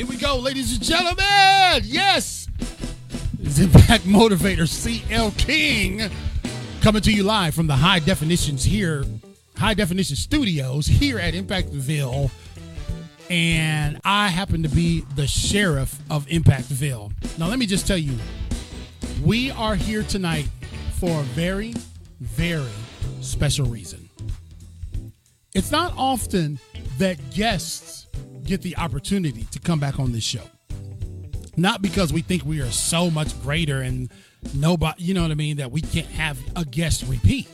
Here we go, ladies and gentlemen. Yes, it's Impact Motivator CL King coming to you live from the High Definitions here, High Definition Studios here at Impactville. And I happen to be the sheriff of Impactville. Now, let me just tell you, we are here tonight for a very, very special reason. It's not often that guests get the opportunity to come back on this show. Not because we think we are so much greater and nobody, you know what I mean, that we can't have a guest repeat.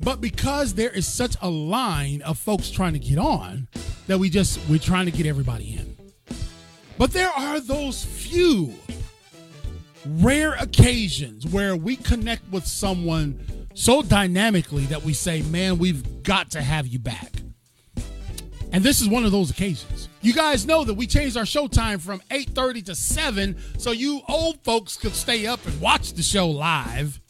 But because there is such a line of folks trying to get on that we just we're trying to get everybody in. But there are those few rare occasions where we connect with someone so dynamically that we say, "Man, we've got to have you back." And this is one of those occasions. You guys know that we changed our show time from 8:30 to 7 so you old folks could stay up and watch the show live.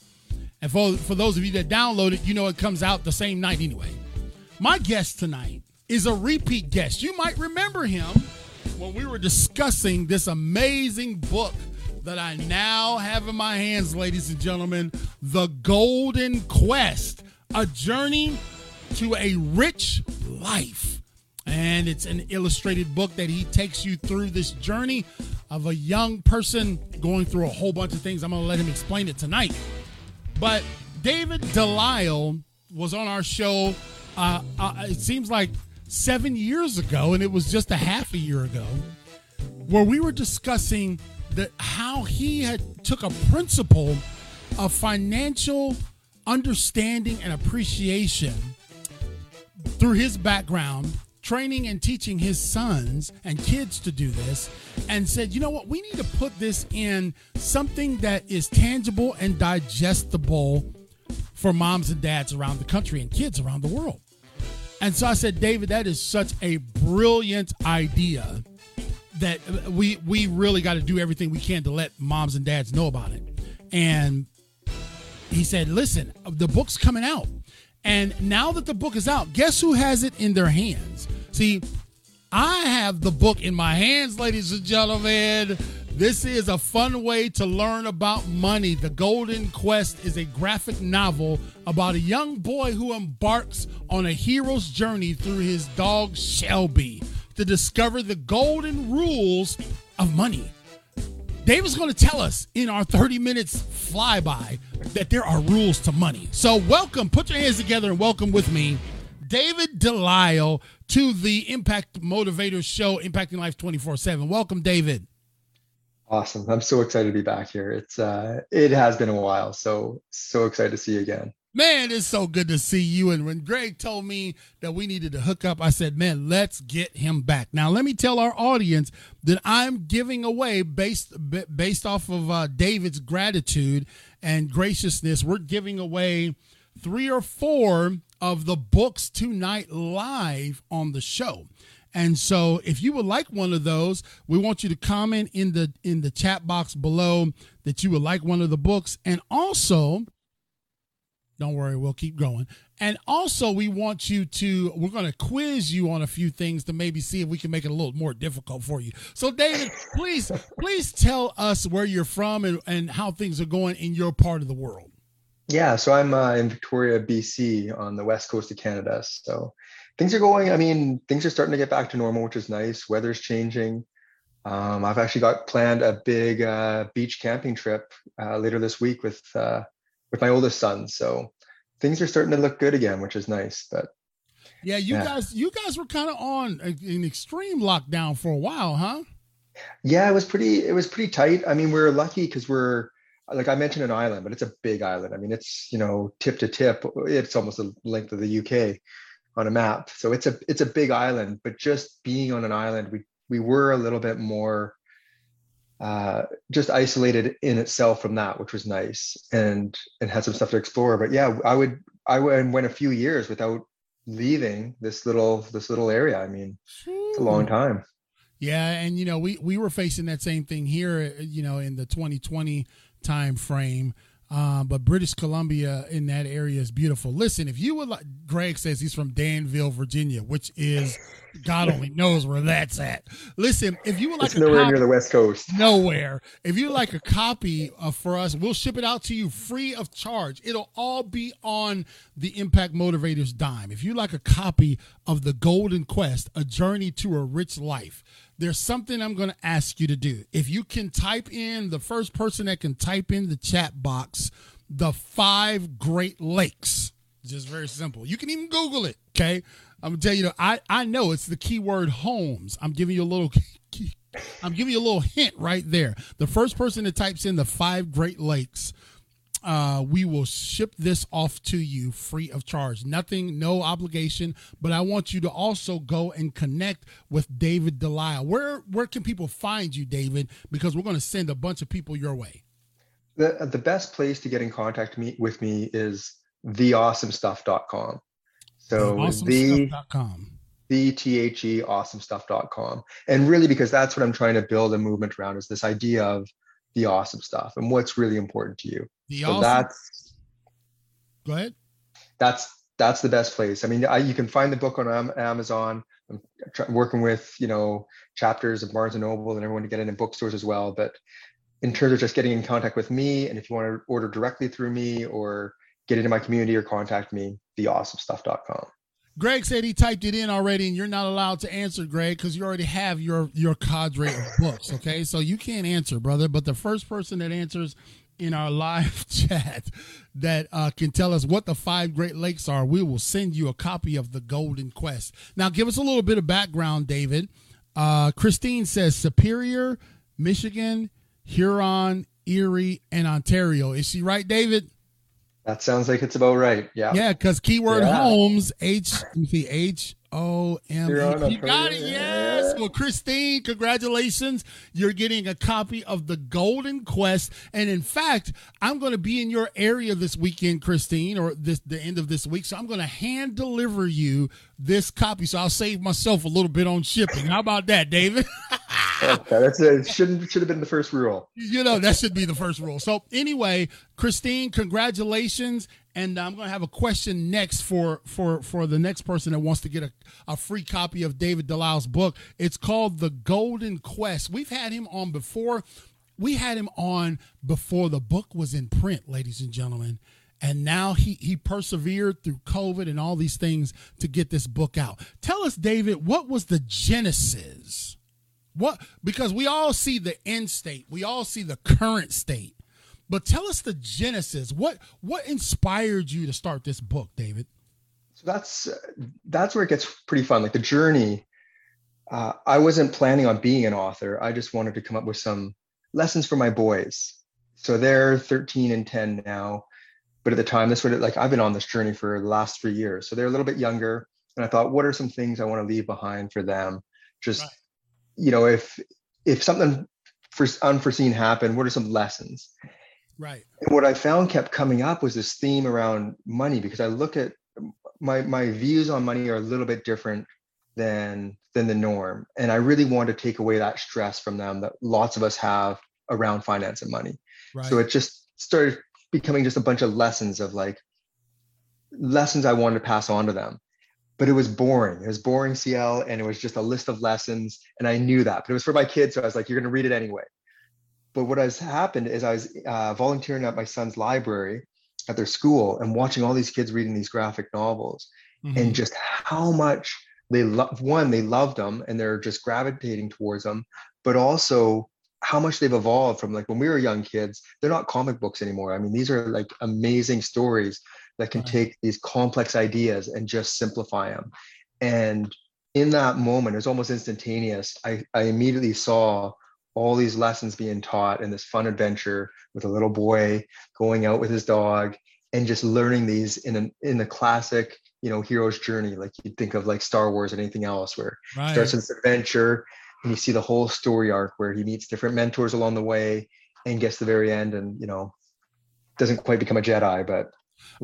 And for, for those of you that download it, you know it comes out the same night anyway. My guest tonight is a repeat guest. You might remember him when we were discussing this amazing book that I now have in my hands, ladies and gentlemen The Golden Quest, a journey to a rich life. And it's an illustrated book that he takes you through this journey of a young person going through a whole bunch of things. I'm going to let him explain it tonight. But David Delisle was on our show, uh, uh, it seems like seven years ago, and it was just a half a year ago, where we were discussing the, how he had took a principle of financial understanding and appreciation through his background training and teaching his sons and kids to do this and said, you know what, we need to put this in something that is tangible and digestible for moms and dads around the country and kids around the world. And so I said, David, that is such a brilliant idea that we we really got to do everything we can to let moms and dads know about it. And he said, listen, the book's coming out. And now that the book is out, guess who has it in their hands? See, I have the book in my hands, ladies and gentlemen. This is a fun way to learn about money. The Golden Quest is a graphic novel about a young boy who embarks on a hero's journey through his dog Shelby to discover the golden rules of money. David's going to tell us in our 30 minutes flyby that there are rules to money. So, welcome, put your hands together and welcome with me David Delisle to the Impact Motivator Show, Impacting Life 24 7. Welcome, David. Awesome. I'm so excited to be back here. It's uh it has been a while. So so excited to see you again. Man, it's so good to see you. And when Greg told me that we needed to hook up, I said, man, let's get him back. Now, let me tell our audience that I'm giving away based based off of uh, David's gratitude and graciousness. We're giving away three or four of the books tonight live on the show. And so if you would like one of those, we want you to comment in the in the chat box below that you would like one of the books and also don't worry, we'll keep going. And also, we want you to, we're going to quiz you on a few things to maybe see if we can make it a little more difficult for you. So, David, please, please tell us where you're from and, and how things are going in your part of the world. Yeah, so I'm uh, in Victoria, BC, on the west coast of Canada. So things are going. I mean, things are starting to get back to normal, which is nice. Weather's changing. Um, I've actually got planned a big uh, beach camping trip uh, later this week with uh, with my oldest son. So things are starting to look good again, which is nice. But yeah, you yeah. guys, you guys were kind of on an extreme lockdown for a while, huh? Yeah, it was pretty. It was pretty tight. I mean, we are lucky because we're like I mentioned an island, but it's a big island. I mean, it's you know tip to tip. It's almost the length of the UK on a map. So it's a it's a big island. But just being on an island, we we were a little bit more uh, just isolated in itself from that, which was nice, and and had some stuff to explore. But yeah, I would I went a few years without leaving this little this little area. I mean, it's a long time. Yeah, and you know we we were facing that same thing here. You know, in the 2020 time frame. Uh, but British Columbia in that area is beautiful. Listen, if you would like, Greg says he's from Danville, Virginia, which is God only knows where that's at. Listen, if you would like it's nowhere copy, near the West Coast. Nowhere. If you like a copy uh, for us, we'll ship it out to you free of charge. It'll all be on the Impact Motivators dime. If you like a copy of The Golden Quest, A Journey to a Rich Life, there's something I'm going to ask you to do. If you can type in the first person that can type in the chat box, the five Great Lakes. Just very simple. You can even Google it. Okay. I'm gonna tell you. I I know it's the keyword homes. I'm giving you a little. I'm giving you a little hint right there. The first person that types in the five Great Lakes, uh, we will ship this off to you free of charge. Nothing, no obligation. But I want you to also go and connect with David Delisle. Where where can people find you, David? Because we're going to send a bunch of people your way. The the best place to get in contact me, with me is theawesomestuff.com. So the the T-H-E awesomestuff.com. And really because that's what I'm trying to build a movement around is this idea of the awesome stuff and what's really important to you. The so that's go ahead. That's that's the best place. I mean, I, you can find the book on Amazon. I'm working with you know chapters of Barnes and Noble and everyone to get it in bookstores as well. But in terms of just getting in contact with me, and if you want to order directly through me or get into my community or contact me, theawesomestuff.com. Greg said he typed it in already, and you're not allowed to answer, Greg, because you already have your your cadre of books. Okay, so you can't answer, brother. But the first person that answers in our live chat that uh, can tell us what the five Great Lakes are, we will send you a copy of the Golden Quest. Now, give us a little bit of background, David. Uh, Christine says Superior, Michigan, Huron, Erie, and Ontario. Is she right, David? That sounds like it's about right. Yeah. Yeah, because keyword yeah. homes, H H O M E. You got it. Yes. Well, Christine, congratulations. You're getting a copy of the Golden Quest. And in fact, I'm going to be in your area this weekend, Christine, or this the end of this week. So I'm going to hand deliver you this copy. So I'll save myself a little bit on shipping. How about that, David? okay, that's shouldn't should have been the first rule. You know that should be the first rule. So anyway, Christine, congratulations, and I'm going to have a question next for for for the next person that wants to get a, a free copy of David Delisle's book. It's called The Golden Quest. We've had him on before. We had him on before the book was in print, ladies and gentlemen. And now he he persevered through COVID and all these things to get this book out. Tell us, David, what was the genesis? What because we all see the end state, we all see the current state. But tell us the genesis. What what inspired you to start this book, David? So that's that's where it gets pretty fun. Like the journey. Uh, I wasn't planning on being an author. I just wanted to come up with some lessons for my boys. So they're 13 and 10 now, but at the time, this would like I've been on this journey for the last three years. So they're a little bit younger, and I thought, what are some things I want to leave behind for them? Just right you know, if if something for unforeseen happened, what are some lessons? Right. And what I found kept coming up was this theme around money because I look at my my views on money are a little bit different than than the norm, and I really want to take away that stress from them that lots of us have around finance and money. Right. So it just started becoming just a bunch of lessons of like lessons I wanted to pass on to them but it was boring. It was boring CL and it was just a list of lessons. And I knew that, but it was for my kids. So I was like, you're going to read it anyway. But what has happened is I was uh, volunteering at my son's library at their school and watching all these kids reading these graphic novels mm-hmm. and just how much they love one, they loved them and they're just gravitating towards them, but also how much they've evolved from like when we were young kids, they're not comic books anymore. I mean, these are like amazing stories that can take these complex ideas and just simplify them. And in that moment, it was almost instantaneous. I, I immediately saw all these lessons being taught in this fun adventure with a little boy going out with his dog and just learning these in an in the classic you know hero's journey like you think of like star wars or anything else where right. starts this adventure and you see the whole story arc where he meets different mentors along the way and gets to the very end and you know doesn't quite become a jedi but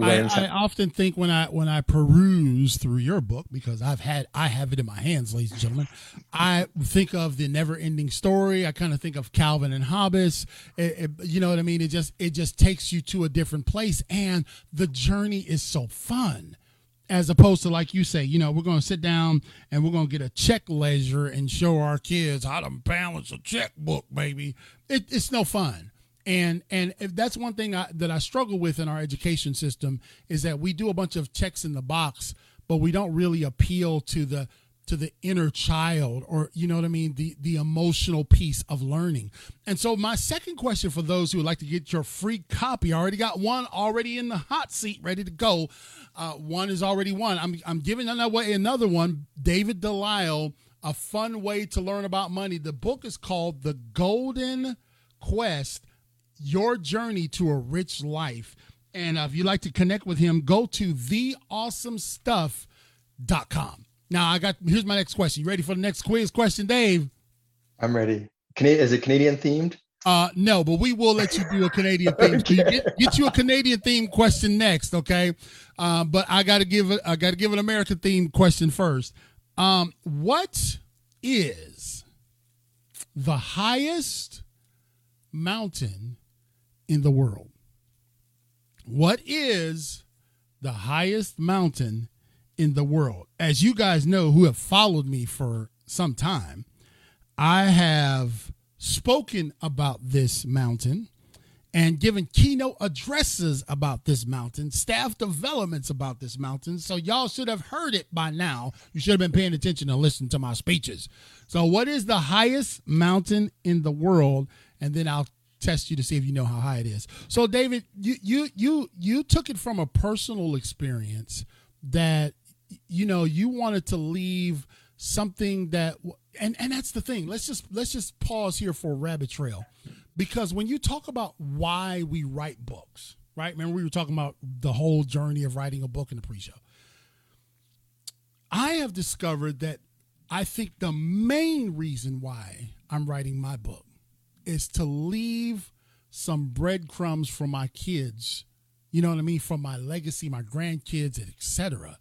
I, I, often think when I when I peruse through your book because I've had I have it in my hands, ladies and gentlemen. I think of the never ending story. I kind of think of Calvin and Hobbes. It, it, you know what I mean? It just it just takes you to a different place, and the journey is so fun. as opposed to like you say, you know, we're going to sit down and we're going to get a check ledger and show our kids how to balance a checkbook, baby. It, it's no fun. And and if that's one thing I, that I struggle with in our education system is that we do a bunch of checks in the box, but we don't really appeal to the to the inner child or you know what i mean? The the emotional piece of learning. And so my second question for those who would like to get your free copy I already got one already in the hot seat ready to go. Uh, one is already one. I'm, I'm giving away another one. David delisle a fun way to learn about money. The book is called the golden quest your journey to a rich life and uh, if you'd like to connect with him go to theawesomestuff.com now I got here's my next question. You ready for the next quiz question, Dave? I'm ready. is it Canadian themed? Uh no, but we will let you do a Canadian theme. okay. get, get, you a Canadian themed question next, okay? Uh, but I gotta give it I gotta give an American themed question first. Um, what is the highest mountain in the world? What is the highest mountain in the world. As you guys know who have followed me for some time, I have spoken about this mountain and given keynote addresses about this mountain, staff developments about this mountain. So y'all should have heard it by now. You should have been paying attention and listening to my speeches. So, what is the highest mountain in the world? And then I'll test you to see if you know how high it is. So, David, you you you you took it from a personal experience that you know you wanted to leave something that and and that's the thing. Let's just let's just pause here for a rabbit trail. Because when you talk about why we write books right? Remember we were talking about the whole journey of writing a book in the pre-show. I have discovered that i think the main reason why i'm writing my book is to leave some breadcrumbs for my kids you know what i mean For my legacy my grandkids etc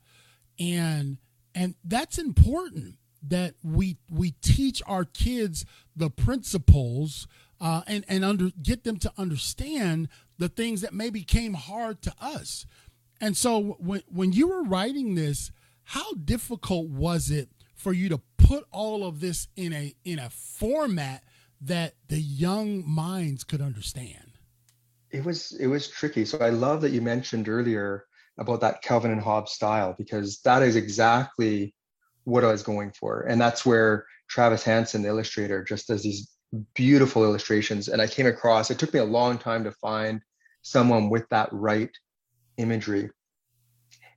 and and that's important that we we teach our kids the principles uh, and and under get them to understand the things that maybe came hard to us. And so when when you were writing this, how difficult was it for you to put all of this in a in a format that the young minds could understand? It was it was tricky. So I love that you mentioned earlier about that Calvin and Hobbes style because that is exactly what I was going for. And that's where Travis Hanson, the illustrator, just does these beautiful illustrations. And I came across, it took me a long time to find someone with that right imagery.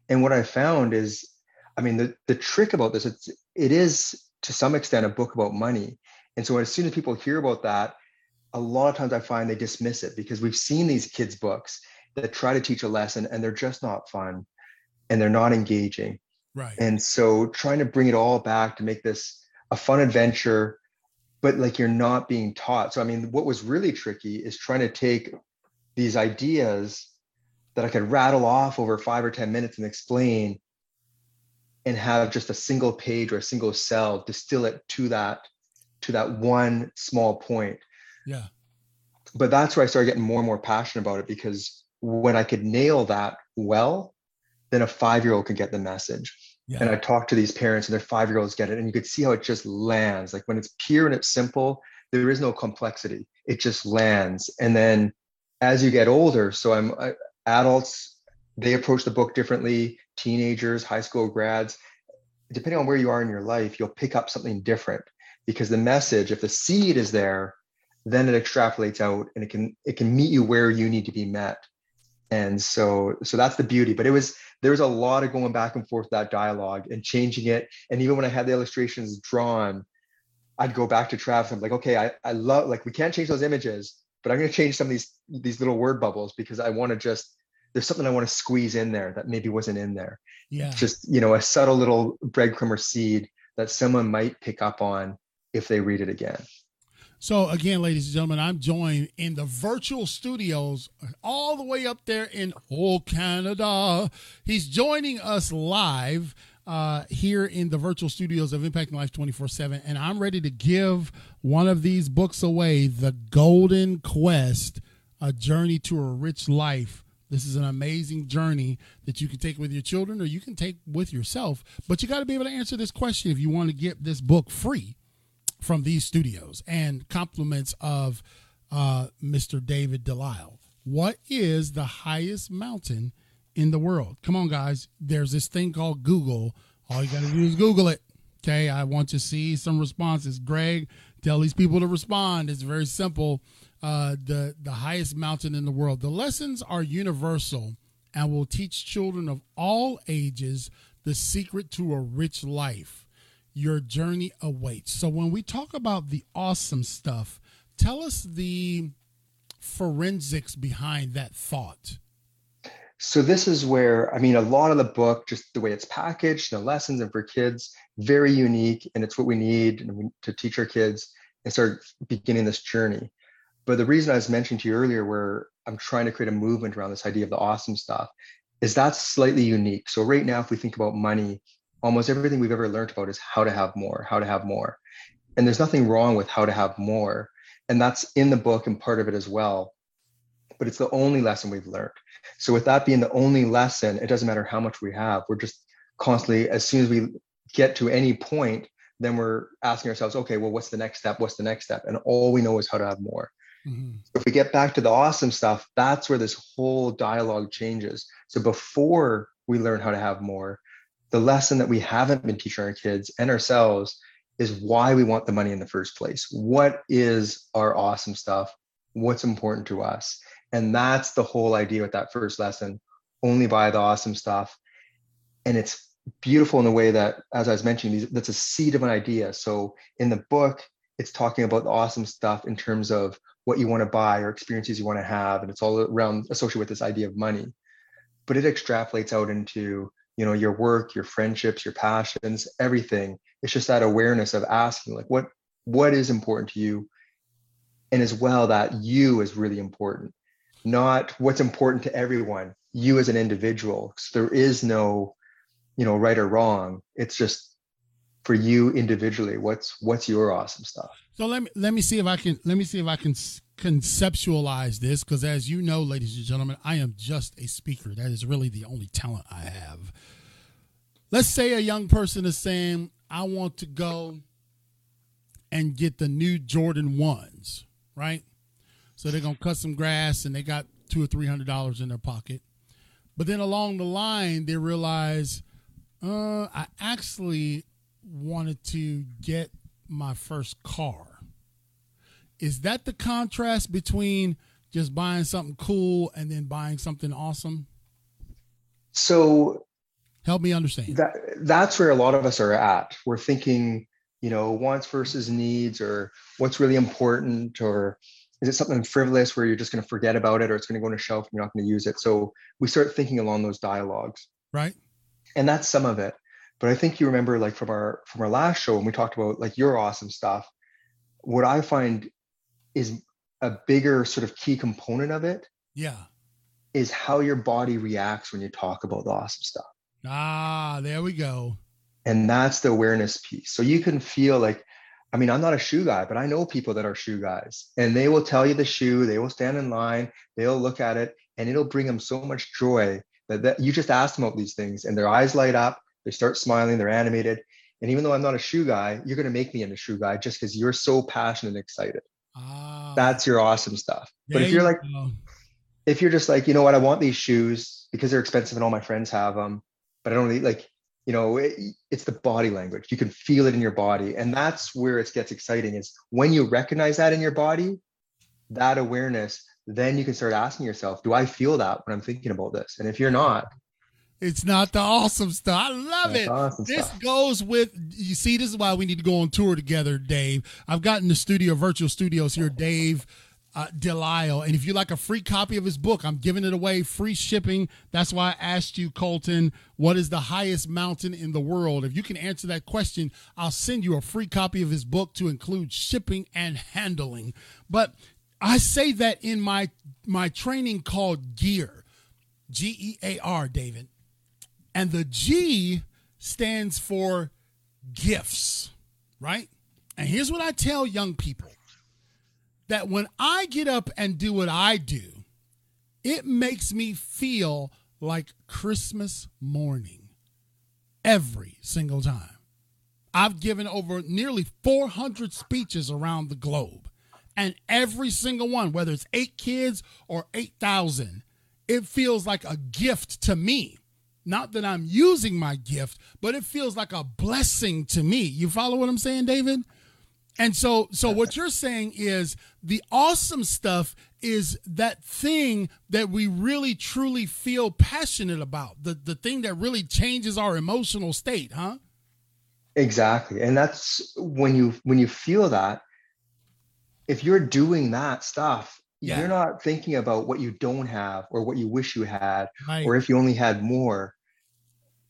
And what I found is, I mean, the, the trick about this, it's, it is to some extent a book about money. And so as soon as people hear about that, a lot of times I find they dismiss it because we've seen these kids' books that try to teach a lesson and they're just not fun and they're not engaging. Right. And so trying to bring it all back to make this a fun adventure, but like you're not being taught. So I mean, what was really tricky is trying to take these ideas that I could rattle off over five or 10 minutes and explain and have just a single page or a single cell distill it to that to that one small point. Yeah. But that's where I started getting more and more passionate about it because when I could nail that well, then a five year old could get the message. Yeah. And I talk to these parents and their five year olds get it. And you could see how it just lands. Like when it's pure and it's simple, there is no complexity. It just lands. And then as you get older, so I'm uh, adults, they approach the book differently, teenagers, high school grads, depending on where you are in your life, you'll pick up something different because the message, if the seed is there, then it extrapolates out and it can it can meet you where you need to be met. And so so that's the beauty. But it was there was a lot of going back and forth that dialogue and changing it. And even when i had the illustrations drawn i'd go back to travis i'm like okay i, I love like we can't change those images but i'm going to change some of these these little word bubbles because i want to just there's something i want to squeeze in there that maybe wasn't in there. Yeah. Just you know a subtle little breadcrumb or seed that someone might pick up on if they read it again so again, ladies and gentlemen, I'm joined in the virtual studios all the way up there in old Canada. He's joining us live uh, here in the virtual studios of Impacting Life 24 7. And I'm ready to give one of these books away The Golden Quest A Journey to a Rich Life This is an amazing journey that you can take with your children or you can take with yourself. But you got to be able to answer this question if you want to get this book free from these studios and compliments of uh, Mr. David Delisle. What is the highest mountain in the world? Come on, guys. There's this thing called Google. All you got to do is Google it. Okay. I want to see some responses. Greg, tell these people to respond. It's very simple. Uh, the, the highest mountain in the world. The lessons are universal and will teach children of all ages the secret to a rich life. Your journey awaits. So, when we talk about the awesome stuff, tell us the forensics behind that thought. So this is where I mean a lot of the book, just the way it's packaged, the lessons, and for kids, very unique, and it's what we need to teach our kids and start beginning this journey. But the reason I was mentioning to you earlier, where I'm trying to create a movement around this idea of the awesome stuff, is that's slightly unique. So right now, if we think about money, almost everything we've ever learned about is how to have more, how to have more, and there's nothing wrong with how to have more. And that's in the book and part of it as well. But it's the only lesson we've learned. So with that being the only lesson it doesn't matter how much we have. We're just constantly as soon as we get to any point then we're asking ourselves okay well what's the next step? What's the next step? And all we know is how to have more. Mm-hmm. if we get back to the awesome stuff that's where this whole dialogue changes. So before we learn how to have more the lesson that we haven't been teaching our kids and ourselves is why we want the money in the first place. What is our awesome stuff? What's important to us? And that's the whole idea with that first lesson only buy the awesome stuff. And it's beautiful in the way that, as I was mentioning, that's a seed of an idea. So in the book, it's talking about the awesome stuff in terms of what you want to buy or experiences you want to have. And it's all around associated with this idea of money. But it extrapolates out into you know your work your friendships your passions everything. It's just that awareness of asking like what what is important to you? And as well that you is really important not what's important to everyone. You as an individual so there is no you know right or wrong. It's just for you individually what's what's your awesome stuff? So let me let me see if i can let me see if i can conceptualize this because as you know ladies and gentlemen i am just a speaker that is really the only talent i have let's say a young person is saying I want to go and get the new Jordan ones, right? So they're gonna cut some grass and they got two or three hundred dollars in their pocket. But then along the line, they realize, uh, I actually wanted to get my first car. Is that the contrast between just buying something cool and then buying something awesome? So Help me understand. That that's where a lot of us are at. We're thinking, you know, wants versus needs, or what's really important, or is it something frivolous where you're just going to forget about it, or it's going to go on a shelf and you're not going to use it? So we start thinking along those dialogues. Right. And that's some of it. But I think you remember, like from our from our last show when we talked about like your awesome stuff. What I find is a bigger sort of key component of it. Yeah. Is how your body reacts when you talk about the awesome stuff. Ah, there we go. And that's the awareness piece. So you can feel like, I mean, I'm not a shoe guy, but I know people that are shoe guys and they will tell you the shoe, they will stand in line, they'll look at it, and it'll bring them so much joy that, that you just ask them about these things and their eyes light up, they start smiling, they're animated. And even though I'm not a shoe guy, you're going to make me into a shoe guy just because you're so passionate and excited. Ah, that's your awesome stuff. But if you're like, go. if you're just like, you know what, I want these shoes because they're expensive and all my friends have them but I don't really like, you know, it, it's the body language. You can feel it in your body. And that's where it gets exciting is when you recognize that in your body, that awareness, then you can start asking yourself, do I feel that when I'm thinking about this? And if you're not, it's not the awesome stuff. I love it. Awesome this stuff. goes with you see, this is why we need to go on tour together, Dave. I've gotten the studio, virtual studios here, Dave uh, Delisle. And if you like a free copy of his book, I'm giving it away, free shipping. That's why I asked you, Colton, what is the highest mountain in the world? If you can answer that question, I'll send you a free copy of his book to include shipping and handling. But I say that in my my training called Gear, G E A R, David. And the G stands for gifts, right? And here's what I tell young people that when I get up and do what I do, it makes me feel like Christmas morning every single time. I've given over nearly 400 speeches around the globe, and every single one, whether it's eight kids or 8,000, it feels like a gift to me. Not that I'm using my gift, but it feels like a blessing to me. You follow what I'm saying, David? And so so what you're saying is the awesome stuff is that thing that we really truly feel passionate about. The the thing that really changes our emotional state, huh? Exactly. And that's when you when you feel that if you're doing that stuff, yeah. you're not thinking about what you don't have or what you wish you had right. or if you only had more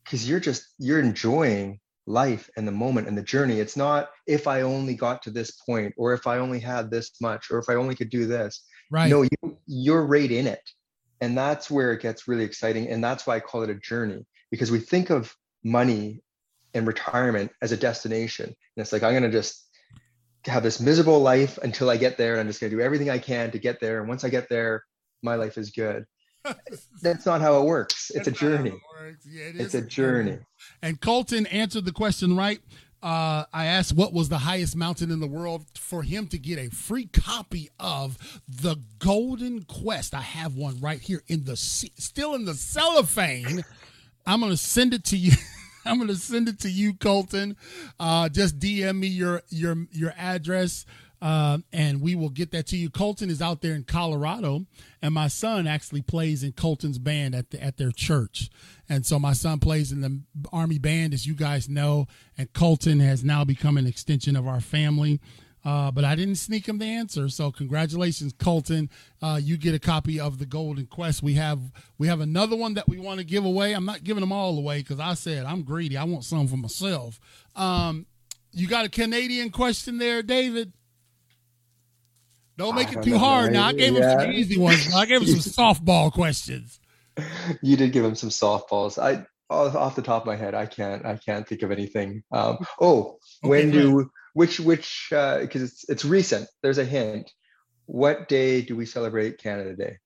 because you're just you're enjoying life and the moment and the journey. It's not if i only got to this point or if i only had this much or if i only could do this. Right. No you you're right in it. And that's where it gets really exciting and that's why i call it a journey because we think of money and retirement as a destination. And it's like i'm going to just have this miserable life until i get there and i'm just going to do everything i can to get there and once i get there my life is good that's not how it works. It's That's a journey. It yeah, it it's a journey. And Colton answered the question right. Uh, I asked what was the highest mountain in the world for him to get a free copy of the Golden Quest. I have one right here in the still in the cellophane. I'm gonna send it to you. I'm gonna send it to you, Colton. Uh, just DM me your your your address. Uh, and we will get that to you. Colton is out there in Colorado, and my son actually plays in Colton's band at the, at their church. And so my son plays in the Army band, as you guys know, and Colton has now become an extension of our family. Uh, but I didn't sneak him the answer, so congratulations, Colton. Uh, you get a copy of the Golden Quest. We have we have another one that we want to give away. I'm not giving them all away because I said I'm greedy. I want some for myself. Um, you got a Canadian question there, David? Don't make it too hard. Now I gave yeah. him some easy ones. I gave him some softball questions. You did give him some softballs. I off the top of my head, I can't. I can't think of anything. Um, oh, okay, when do which which uh because uh, it's it's recent. There's a hint. What day do we celebrate Canada Day?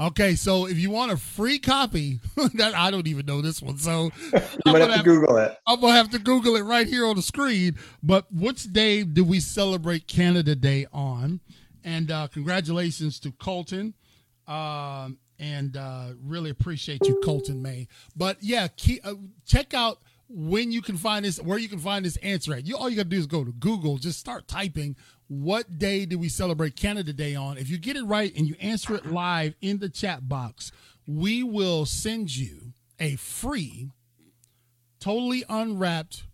Okay, so if you want a free copy, that I don't even know this one, so I'm might have to have, Google it. I'm gonna have to Google it right here on the screen. But which day do we celebrate Canada Day on? And uh, congratulations to Colton. Uh, and uh, really appreciate you, Colton May. But yeah, uh, check out when you can find this, where you can find this answer at. You all you got to do is go to Google, just start typing what day do we celebrate Canada Day on. If you get it right and you answer it live in the chat box, we will send you a free, totally unwrapped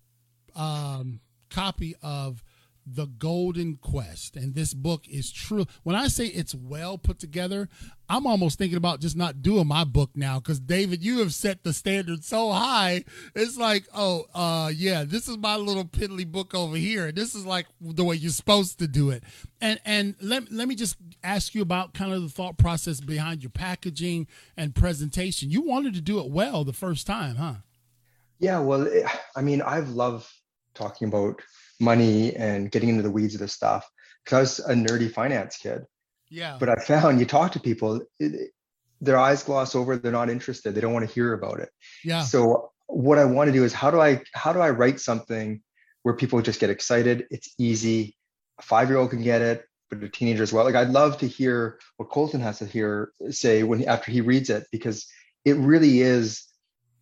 um, copy of the Golden Quest. And this book is true. When I say it's well put together, I'm almost thinking about just not doing my book now because David, you have set the standard so high. It's like, oh, uh, yeah, this is my little piddly book over here. This is like the way you're supposed to do it. And and let, let me just ask you about kind of the thought process behind your packaging and presentation. You wanted to do it well the first time, huh? Yeah, well, I mean, I've loved talking about money and getting into the weeds of this stuff because I was a nerdy finance kid. Yeah. But I found you talk to people, it, their eyes gloss over. They're not interested. They don't want to hear about it. Yeah. So what I want to do is how do I how do I write something where people just get excited? It's easy. A five year old can get it, but a teenager as well. Like I'd love to hear what Colton has to hear say when after he reads it because it really is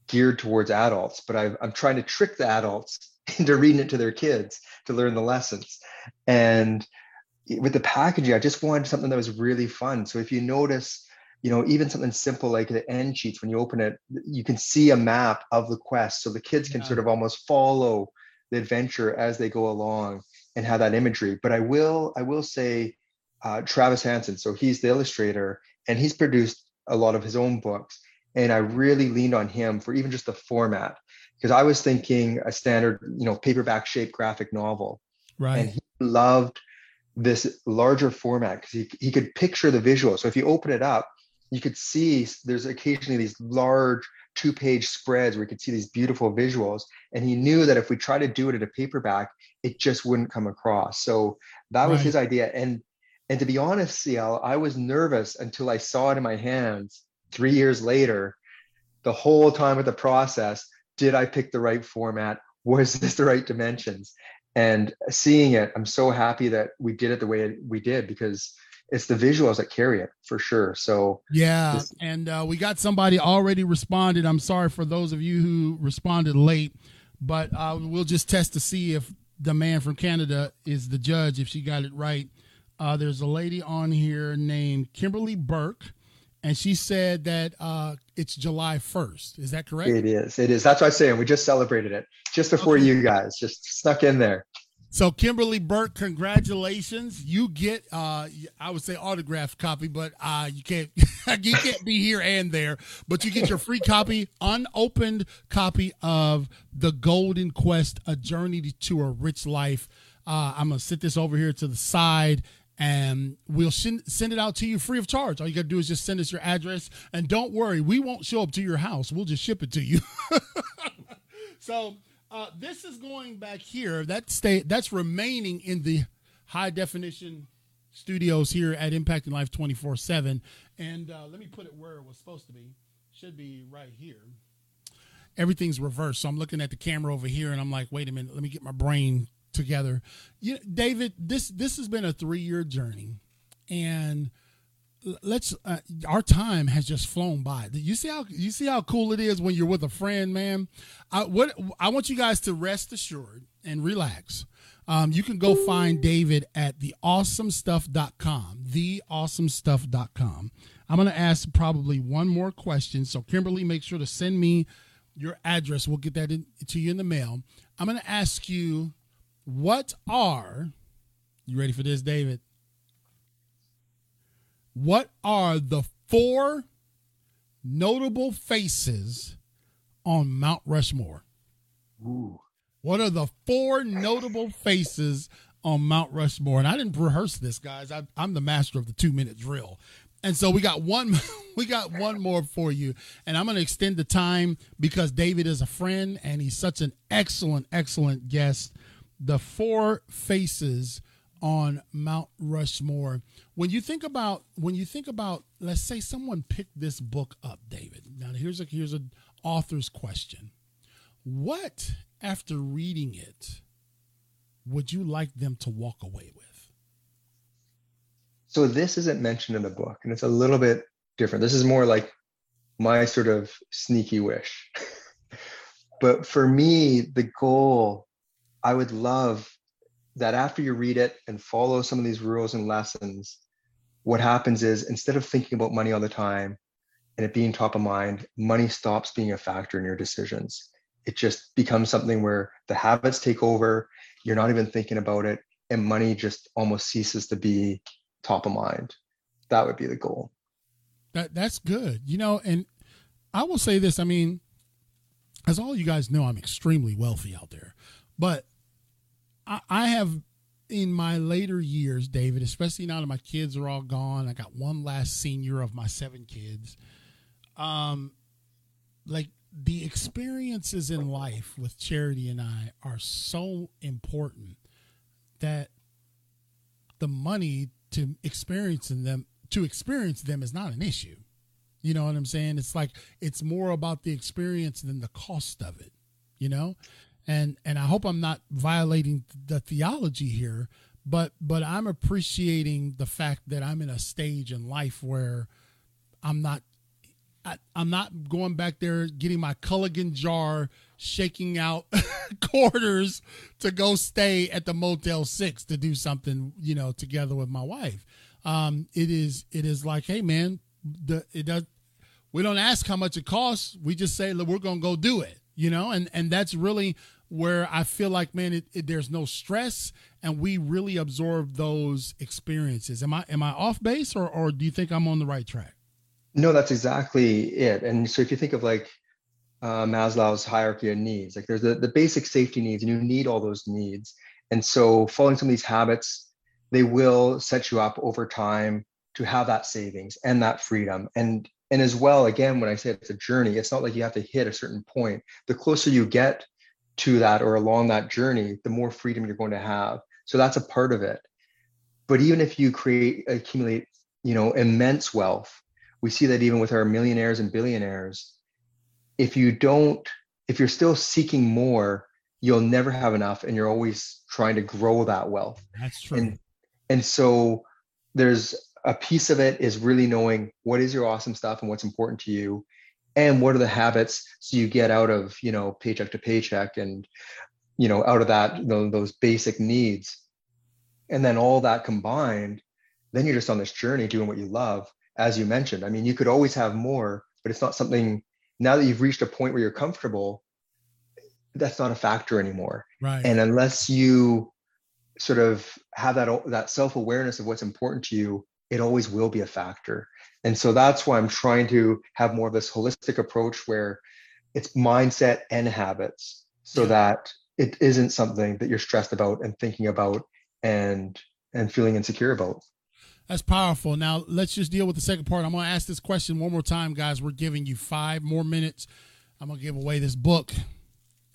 geared towards adults. But i I'm trying to trick the adults into reading it to their kids to learn the lessons. And with the packaging, I just wanted something that was really fun. So if you notice, you know, even something simple like the end sheets, when you open it, you can see a map of the quest. So the kids can yeah. sort of almost follow the adventure as they go along and have that imagery. But I will, I will say, uh, Travis Hanson. So he's the illustrator and he's produced a lot of his own books. And I really leaned on him for even just the format because I was thinking a standard, you know, paperback shaped graphic novel. Right. And he loved this larger format because he, he could picture the visual. So if you open it up, you could see there's occasionally these large two page spreads where you could see these beautiful visuals. And he knew that if we try to do it at a paperback, it just wouldn't come across. So that was right. his idea. And And to be honest, CL, I was nervous until I saw it in my hands three years later. The whole time of the process, did I pick the right format? Was this the right dimensions? And seeing it, I'm so happy that we did it the way we did because it's the visuals that carry it for sure. So yeah, this- and uh, we got somebody already responded. I'm sorry for those of you who responded late, but uh, we'll just test to see if the man from Canada is the judge if she got it right. Uh, there's a lady on here named Kimberly Burke, and she said that uh, it's July 1st. Is that correct? It is. It is. That's what I'm saying. We just celebrated it just before okay. you guys, just snuck in there. So Kimberly Burke, congratulations! You get, uh, I would say autographed copy, but uh, you can't, you can't be here and there. But you get your free copy, unopened copy of the Golden Quest: A Journey to a Rich Life. Uh, I'm gonna sit this over here to the side, and we'll send send it out to you free of charge. All you gotta do is just send us your address, and don't worry, we won't show up to your house. We'll just ship it to you. so uh, this is going back here. That stay that's remaining in the high definition studios here at Impacting Life 24 7. And uh, let me put it where it was supposed to be. Should be right here. Everything's reversed. So I'm looking at the camera over here and I'm like, wait a minute, let me get my brain together. You know, David, this this has been a three year journey. And let's uh, our time has just flown by. You see how you see how cool it is when you're with a friend man i what i want you guys to rest assured and relax. Um, you can go find david at theawesomestuff.com theawesomestuff.com i'm going to ask probably one more question so kimberly make sure to send me your address. We'll get that in, to you in the mail. I'm going to ask you what are you ready for this david what are the four notable faces on Mount Rushmore? Ooh. What are the four notable faces on Mount Rushmore? And I didn't rehearse this, guys. I, am the master of the two minute drill. And so we got one, we got one more for you, and I'm going to extend the time because David is a friend and he's such an excellent, excellent guest. The four faces on Mount Rushmore. When you think about when you think about let's say someone picked this book up, David. Now here's a here's an author's question. What after reading it would you like them to walk away with? So this isn't mentioned in the book and it's a little bit different. This is more like my sort of sneaky wish. but for me, the goal I would love that after you read it and follow some of these rules and lessons, what happens is instead of thinking about money all the time and it being top of mind, money stops being a factor in your decisions. It just becomes something where the habits take over, you're not even thinking about it, and money just almost ceases to be top of mind. That would be the goal. That that's good. You know, and I will say this, I mean, as all you guys know, I'm extremely wealthy out there. But I, I have in my later years, David, especially now that my kids are all gone, I got one last senior of my seven kids. Um, like the experiences in life with Charity and I are so important that the money to experiencing them to experience them is not an issue. You know what I'm saying? It's like it's more about the experience than the cost of it. You know, and and I hope I'm not violating the theology here, but but I'm appreciating the fact that I'm in a stage in life where I'm not I, am not going back there getting my Culligan jar, shaking out quarters to go stay at the Motel Six to do something, you know, together with my wife. Um, it is it is like, hey man, the it does. We don't ask how much it costs. We just say, look, we're gonna go do it, you know, and and that's really where I feel like, man, it, it, there's no stress, and we really absorb those experiences. Am I am I off base, or or do you think I'm on the right track? No, that's exactly it. And so if you think of like uh, Maslow's hierarchy of needs, like there's the, the basic safety needs, and you need all those needs. And so following some of these habits, they will set you up over time to have that savings and that freedom. And and as well, again, when I say it's a journey, it's not like you have to hit a certain point. The closer you get to that or along that journey, the more freedom you're going to have. So that's a part of it. but even if you create accumulate you know immense wealth we see that even with our millionaires and billionaires if you don't if you're still seeking more you'll never have enough and you're always trying to grow that wealth that's true and and so there's a piece of it is really knowing what is your awesome stuff and what's important to you and what are the habits so you get out of you know paycheck to paycheck and you know out of that you know, those basic needs. And then all that combined then you're just on this journey doing what you love as you mentioned. I mean you could always have more but it's not something now that you've reached a point where you're comfortable that's not a factor anymore. Right. And unless you sort of have that that self-awareness of what's important to you it always will be a factor and so that's why i'm trying to have more of this holistic approach where it's mindset and habits so that it isn't something that you're stressed about and thinking about and and feeling insecure about that's powerful. Now let's just deal with the second part. I'm going to ask this question one more time, guys. We're giving you five more minutes. I'm going to give away this book.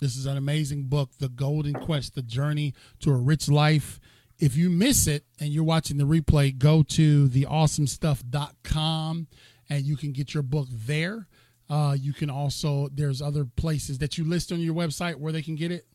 This is an amazing book, The Golden Quest: The Journey to a Rich Life. If you miss it and you're watching the replay, go to theawesomestuff.com and you can get your book there. Uh, you can also there's other places that you list on your website where they can get it.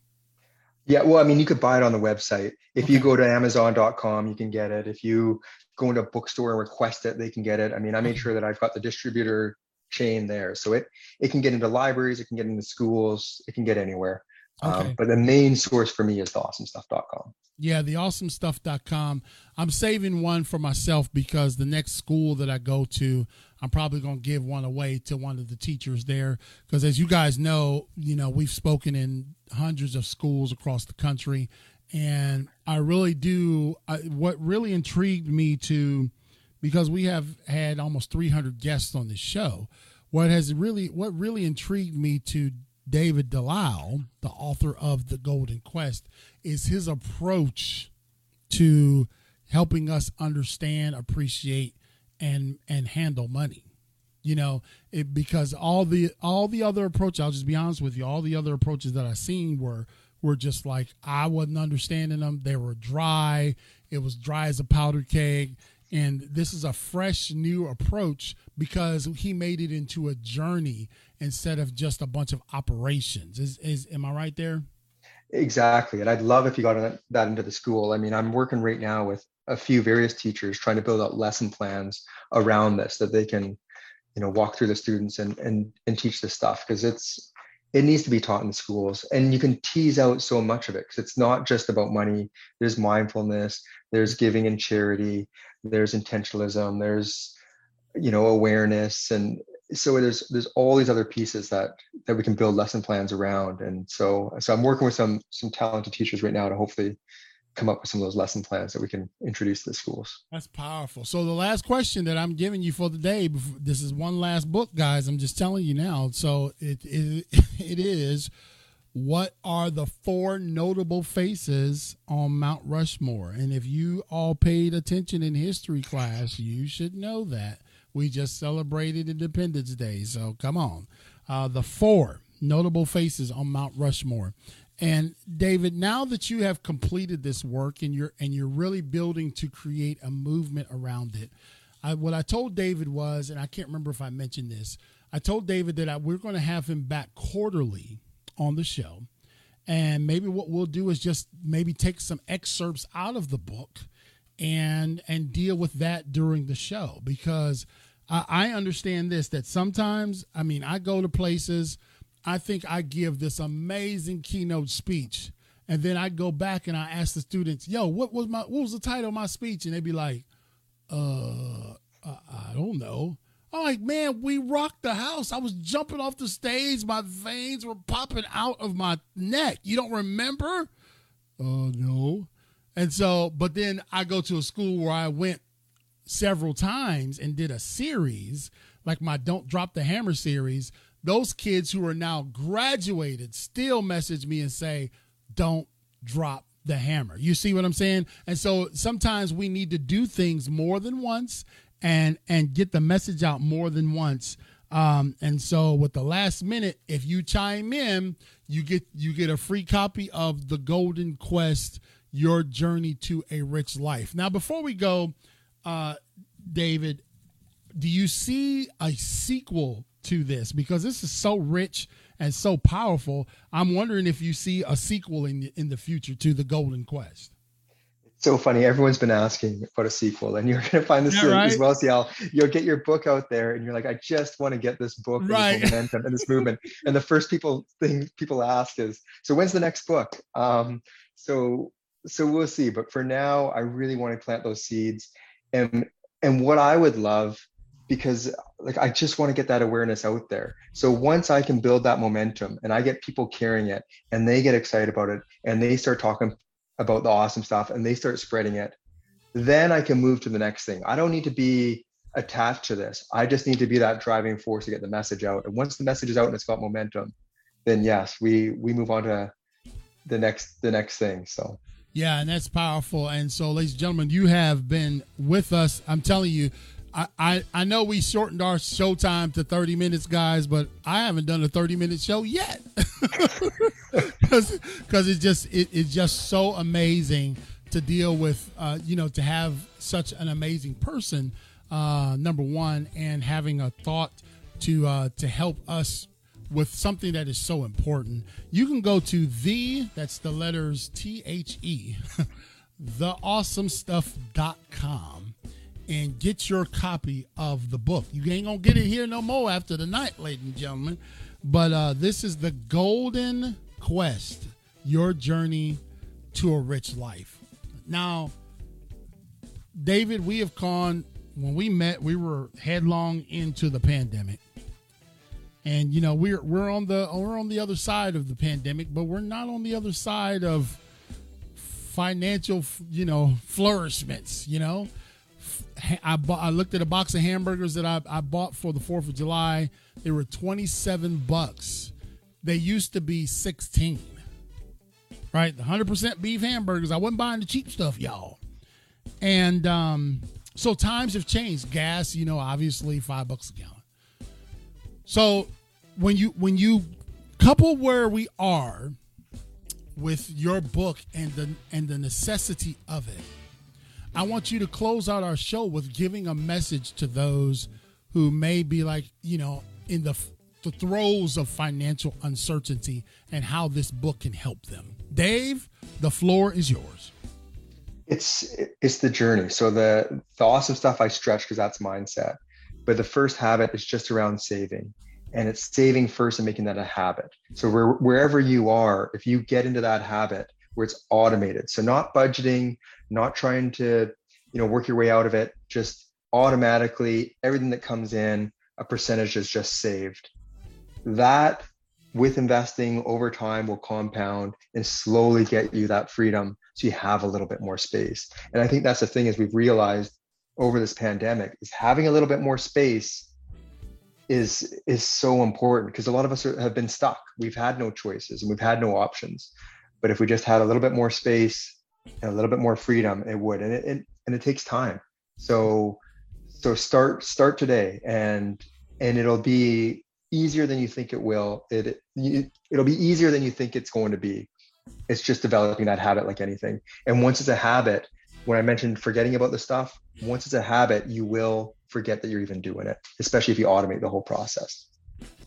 Yeah, well, I mean, you could buy it on the website. If okay. you go to Amazon.com, you can get it. If you go into a bookstore and request it, they can get it. I mean, I made sure that I've got the distributor chain there, so it it can get into libraries, it can get into schools, it can get anywhere. Um, okay. Um, but the main source for me is theawesomestuff.com. Yeah, theawesomestuff.com. I'm saving one for myself because the next school that I go to, I'm probably going to give one away to one of the teachers there. Because as you guys know, you know, we've spoken in hundreds of schools across the country. And I really do, I, what really intrigued me to, because we have had almost 300 guests on this show, what has really, what really intrigued me to David Delisle, the author of The Golden Quest, is his approach to helping us understand, appreciate, and and handle money. You know, it, because all the all the other approaches, I'll just be honest with you, all the other approaches that I seen were were just like I wasn't understanding them. They were dry. It was dry as a powder keg. And this is a fresh new approach because he made it into a journey instead of just a bunch of operations. Is is am I right there? Exactly. And I'd love if you got that into the school. I mean, I'm working right now with a few various teachers trying to build out lesson plans around this that they can, you know, walk through the students and and and teach this stuff because it's it needs to be taught in schools and you can tease out so much of it because it's not just about money there's mindfulness there's giving and charity there's intentionalism there's you know awareness and so there's there's all these other pieces that that we can build lesson plans around. And so so i'm working with some some talented teachers right now to hopefully come up with some of those lesson plans that we can introduce to the schools. That's powerful. So the last question that i'm giving you for the day this is one last book guys i'm just telling you now. So it it, it is what are the four notable faces on Mount Rushmore? And if you all paid attention in history class, you should know that. We just celebrated Independence Day, so come on. Uh, the four notable faces on Mount Rushmore. And David, now that you have completed this work and you're and you're really building to create a movement around it, I, what I told David was, and I can't remember if I mentioned this, I told David that I, we're going to have him back quarterly on the show, and maybe what we'll do is just maybe take some excerpts out of the book and and deal with that during the show because I, I understand this that sometimes I mean I go to places I think I give this amazing keynote speech and then I go back and I ask the students, "Yo, what was my what was the title of my speech?" And they'd be like, "Uh, I, I don't know." I'm like, man, we rocked the house. I was jumping off the stage. My veins were popping out of my neck. You don't remember? Uh, no. And so, but then I go to a school where I went several times and did a series, like my Don't Drop the Hammer series. Those kids who are now graduated still message me and say, Don't drop the hammer. You see what I'm saying? And so sometimes we need to do things more than once and and get the message out more than once. Um, and so with the last minute, if you chime in, you get you get a free copy of the Golden Quest Your Journey to a Rich Life. Now, before we go, uh, David, do you see a sequel to this? Because this is so rich and so powerful. I'm wondering if you see a sequel in in the future to the Golden Quest. So funny. Everyone's been asking about a sequel, and you're going to find this yeah, right? as well. See, how you'll get your book out there, and you're like, I just want to get this book, right. this momentum, and this movement. and the first people thing people ask is, so when's the next book? Um, so so we'll see. But for now, I really want to plant those seeds, and and what I would love because like I just want to get that awareness out there. So once I can build that momentum and I get people carrying it and they get excited about it and they start talking about the awesome stuff and they start spreading it, then I can move to the next thing. I don't need to be attached to this. I just need to be that driving force to get the message out. And once the message is out and it's got momentum, then yes, we we move on to the next the next thing. So yeah, and that's powerful. And so, ladies and gentlemen, you have been with us. I'm telling you, I, I, I know we shortened our show time to 30 minutes, guys, but I haven't done a 30 minute show yet because it's just it, it's just so amazing to deal with, uh, you know, to have such an amazing person, uh, number one, and having a thought to uh, to help us with something that is so important. You can go to the that's the letters T H E, theawesomestuff.com and get your copy of the book. You ain't gonna get it here no more after the night, ladies and gentlemen. But uh, this is the Golden Quest: Your Journey to a Rich Life. Now, David, we have gone when we met. We were headlong into the pandemic, and you know we're we're on the we're on the other side of the pandemic, but we're not on the other side of financial, you know, flourishments. You know, I bought, I looked at a box of hamburgers that I, I bought for the 4th of July. They were 27 bucks. They used to be 16. Right? The 100% beef hamburgers. I wasn't buying the cheap stuff, y'all. And um, so times have changed. Gas, you know, obviously 5 bucks a gallon. So when you when you couple where we are with your book and the and the necessity of it I want you to close out our show with giving a message to those who may be like, you know, in the, the throes of financial uncertainty and how this book can help them. Dave, the floor is yours. It's it's the journey. So the the awesome stuff I stretch because that's mindset. But the first habit is just around saving. And it's saving first and making that a habit. So where, wherever you are, if you get into that habit where it's automated, so not budgeting, not trying to, you know, work your way out of it, just automatically everything that comes in, a percentage is just saved. That with investing over time will compound and slowly get you that freedom so you have a little bit more space. And I think that's the thing is we've realized over this pandemic is having a little bit more space is is so important because a lot of us are, have been stuck. We've had no choices and we've had no options. But if we just had a little bit more space and a little bit more freedom, it would. And it, it and it takes time. So so start start today and and it'll be easier than you think it will. It you, it'll be easier than you think it's going to be. It's just developing that habit like anything. And once it's a habit, when I mentioned forgetting about the stuff, once it's a habit, you will forget that you're even doing it, especially if you automate the whole process.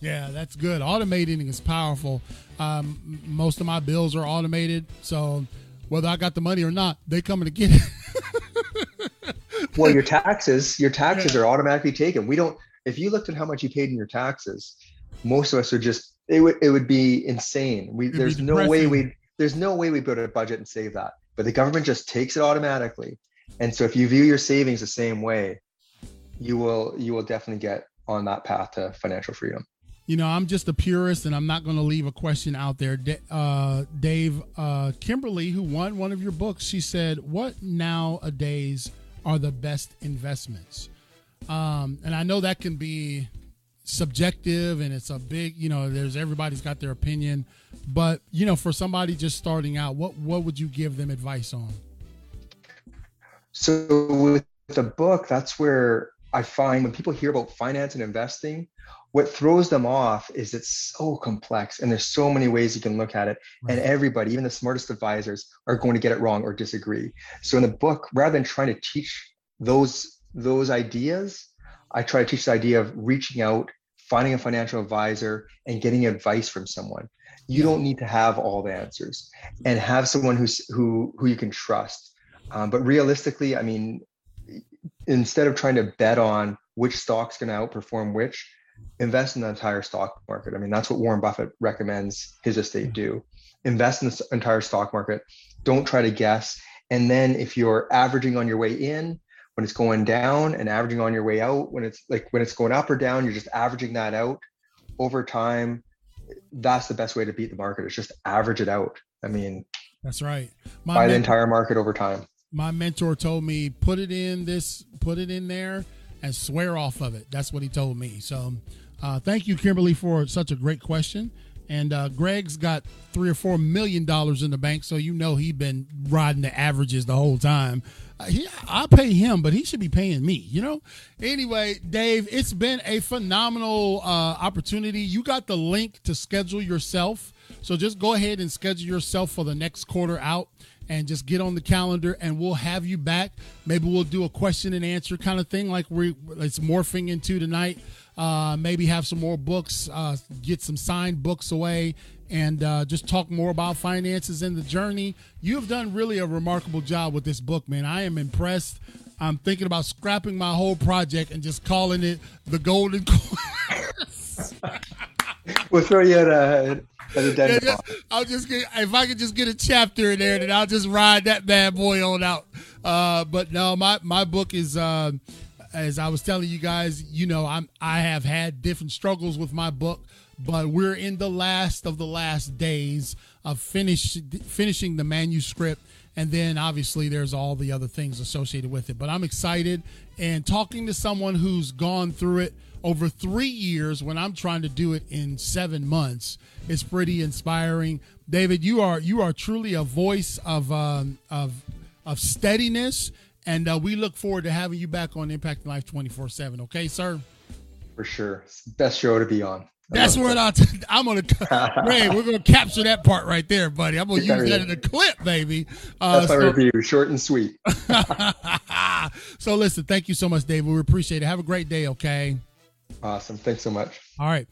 Yeah, that's good. Automating is powerful. Um, most of my bills are automated, so whether I got the money or not, they coming to get it. well, your taxes, your taxes yeah. are automatically taken. We don't. If you looked at how much you paid in your taxes, most of us are just. It would. It would be insane. We It'd there's no way we there's no way we put a budget and save that. But the government just takes it automatically. And so if you view your savings the same way, you will you will definitely get on that path to financial freedom you know, I'm just a purist and I'm not going to leave a question out there. Uh, Dave, uh, Kimberly, who won one of your books, she said, What nowadays are the best investments? Um, and I know that can be subjective and it's a big, you know, there's everybody's got their opinion. But, you know, for somebody just starting out, what, what would you give them advice on? So with the book, that's where I find when people hear about finance and investing, what throws them off is it's so complex and there's so many ways you can look at it right. and everybody even the smartest advisors are going to get it wrong or disagree so in the book rather than trying to teach those those ideas i try to teach the idea of reaching out finding a financial advisor and getting advice from someone you don't need to have all the answers and have someone who's who who you can trust um, but realistically i mean instead of trying to bet on which stock's going to outperform which invest in the entire stock market. I mean, that's what Warren Buffett recommends his estate do. Invest in the entire stock market. Don't try to guess. And then if you're averaging on your way in when it's going down and averaging on your way out, when it's like when it's going up or down, you're just averaging that out over time. That's the best way to beat the market. It's just average it out. I mean, that's right. My buy the entire market over time. My mentor told me put it in this, put it in there, and swear off of it. That's what he told me. So uh, thank you, Kimberly, for such a great question. And uh, Greg's got three or four million dollars in the bank, so you know he's been riding the averages the whole time. He, I pay him, but he should be paying me, you know. Anyway, Dave, it's been a phenomenal uh, opportunity. You got the link to schedule yourself, so just go ahead and schedule yourself for the next quarter out and just get on the calendar and we'll have you back. Maybe we'll do a question and answer kind of thing like we it's morphing into tonight. Uh, maybe have some more books, uh, get some signed books away, and uh, just talk more about finances and the journey. You have done really a remarkable job with this book, man. I am impressed. I'm thinking about scrapping my whole project and just calling it the Golden Course. we'll throw you at a yeah, just, I'll just get if I could just get a chapter in there, then I'll just ride that bad boy on out. Uh, but no, my my book is uh, as I was telling you guys. You know, I'm I have had different struggles with my book, but we're in the last of the last days of finish finishing the manuscript. And then obviously there's all the other things associated with it. But I'm excited and talking to someone who's gone through it over three years when I'm trying to do it in seven months is pretty inspiring. David, you are you are truly a voice of um, of of steadiness, and uh, we look forward to having you back on Impact Life 24 seven. Okay, sir. For sure, best show to be on. That's where I t- I'm gonna. Ray, we're gonna capture that part right there, buddy. I'm gonna use that in a clip, baby. Uh, That's my so, review, short and sweet. so listen, thank you so much, David. We appreciate it. Have a great day. Okay. Awesome. Thanks so much. All right.